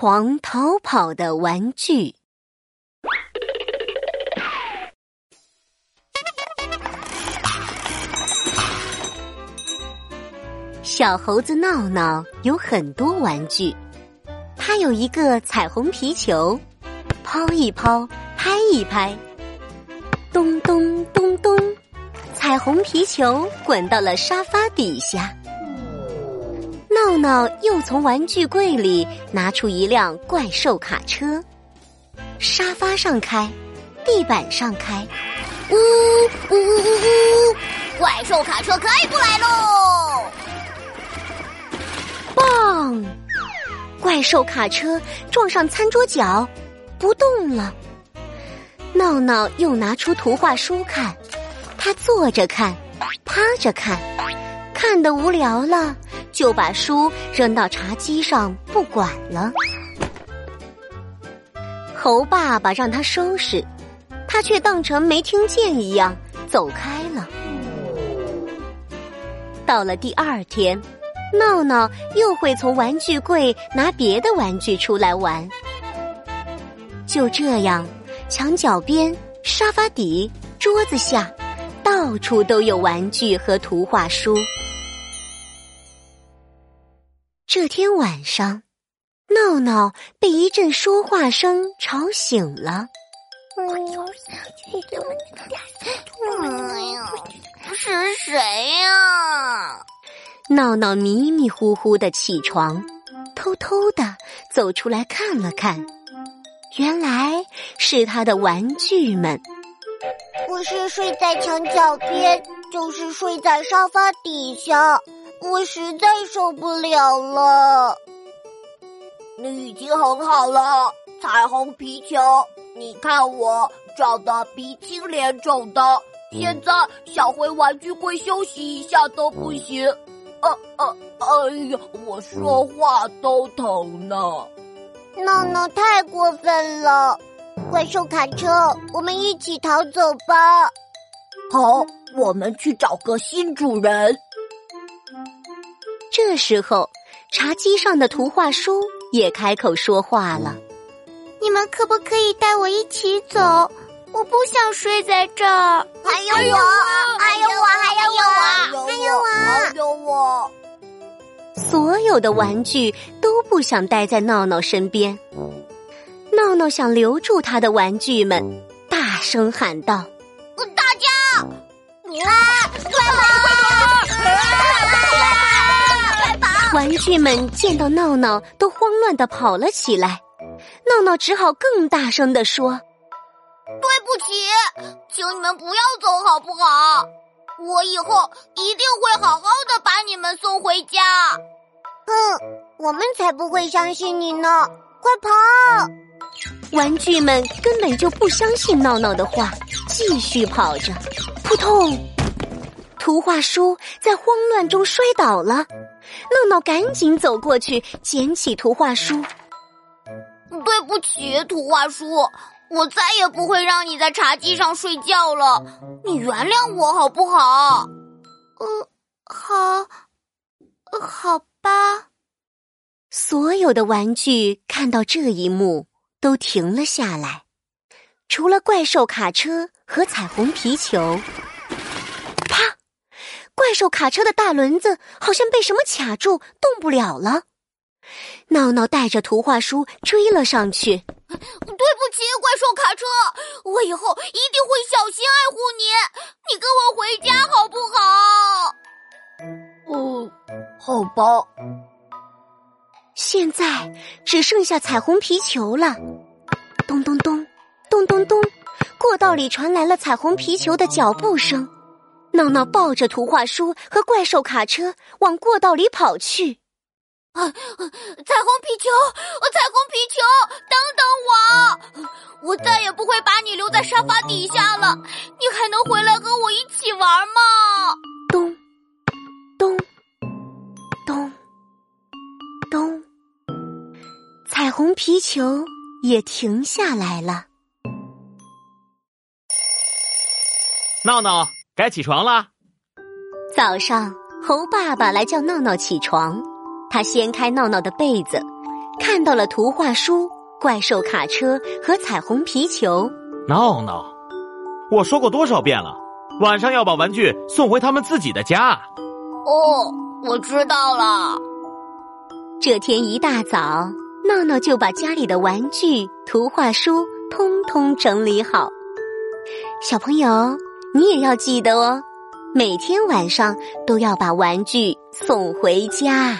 狂逃跑的玩具。小猴子闹闹有很多玩具，它有一个彩虹皮球，抛一抛，拍一拍，咚咚咚咚，彩虹皮球滚到了沙发底下。闹闹又从玩具柜里拿出一辆怪兽卡车，沙发上开，地板上开，呜呜呜呜呜！怪兽卡车开过来喽！棒！怪兽卡车撞上餐桌角，不动了。闹闹又拿出图画书看，他坐着看，趴着看，看得无聊了。就把书扔到茶几上不管了。猴爸爸让他收拾，他却当成没听见一样走开了。到了第二天，闹闹又会从玩具柜拿别的玩具出来玩。就这样，墙角边、沙发底、桌子下，到处都有玩具和图画书。这天晚上，闹闹被一阵说话声吵醒了。哎呀，是谁呀？闹闹迷迷糊糊的起床，偷偷的走出来看了看，原来是他的玩具们。不是睡在墙角边，就是睡在沙发底下。我实在受不了了。你已经很好了，彩虹皮球。你看我长得鼻青脸肿的，现在想回玩具柜休息一下都不行。呃呃！哎呀，我说话都疼呢。闹闹太过分了！怪兽卡车，我们一起逃走吧。好，我们去找个新主人。这时候，茶几上的图画书也开口说话了：“你们可不可以带我一起走？我不想睡在这儿。”还有我，还有我，还有我，还有我，还有我。所有的玩具都不想待在闹闹身边。闹闹想留住他的玩具们，大声喊道：“大家，来，快跑！”玩具们见到闹闹，都慌乱的跑了起来。闹闹只好更大声的说：“对不起，请你们不要走好不好？我以后一定会好好的把你们送回家。”哼，我们才不会相信你呢！快跑！玩具们根本就不相信闹闹的话，继续跑着。扑通！图画书在慌乱中摔倒了。闹闹赶紧走过去，捡起图画书。对不起，图画书，我再也不会让你在茶几上睡觉了。你原谅我好不好？呃，好，好吧。所有的玩具看到这一幕都停了下来，除了怪兽卡车和彩虹皮球。怪兽卡车的大轮子好像被什么卡住，动不了了。闹闹带着图画书追了上去。对不起，怪兽卡车，我以后一定会小心爱护你。你跟我回家好不好？哦，好吧。现在只剩下彩虹皮球了。咚咚咚，咚咚咚，过道里传来了彩虹皮球的脚步声。闹闹抱着图画书和怪兽卡车往过道里跑去。啊！彩虹皮球，彩虹皮球，等等我！我再也不会把你留在沙发底下了。你还能回来和我一起玩吗？咚咚咚咚，彩虹皮球也停下来了。闹闹。该起床啦！早上，猴爸爸来叫闹闹起床。他掀开闹闹的被子，看到了图画书、怪兽卡车和彩虹皮球。闹闹，我说过多少遍了，晚上要把玩具送回他们自己的家。哦，我知道了。这天一大早，闹闹就把家里的玩具、图画书通通整理好。小朋友，你也要记得哦，每天晚上都要把玩具送回家。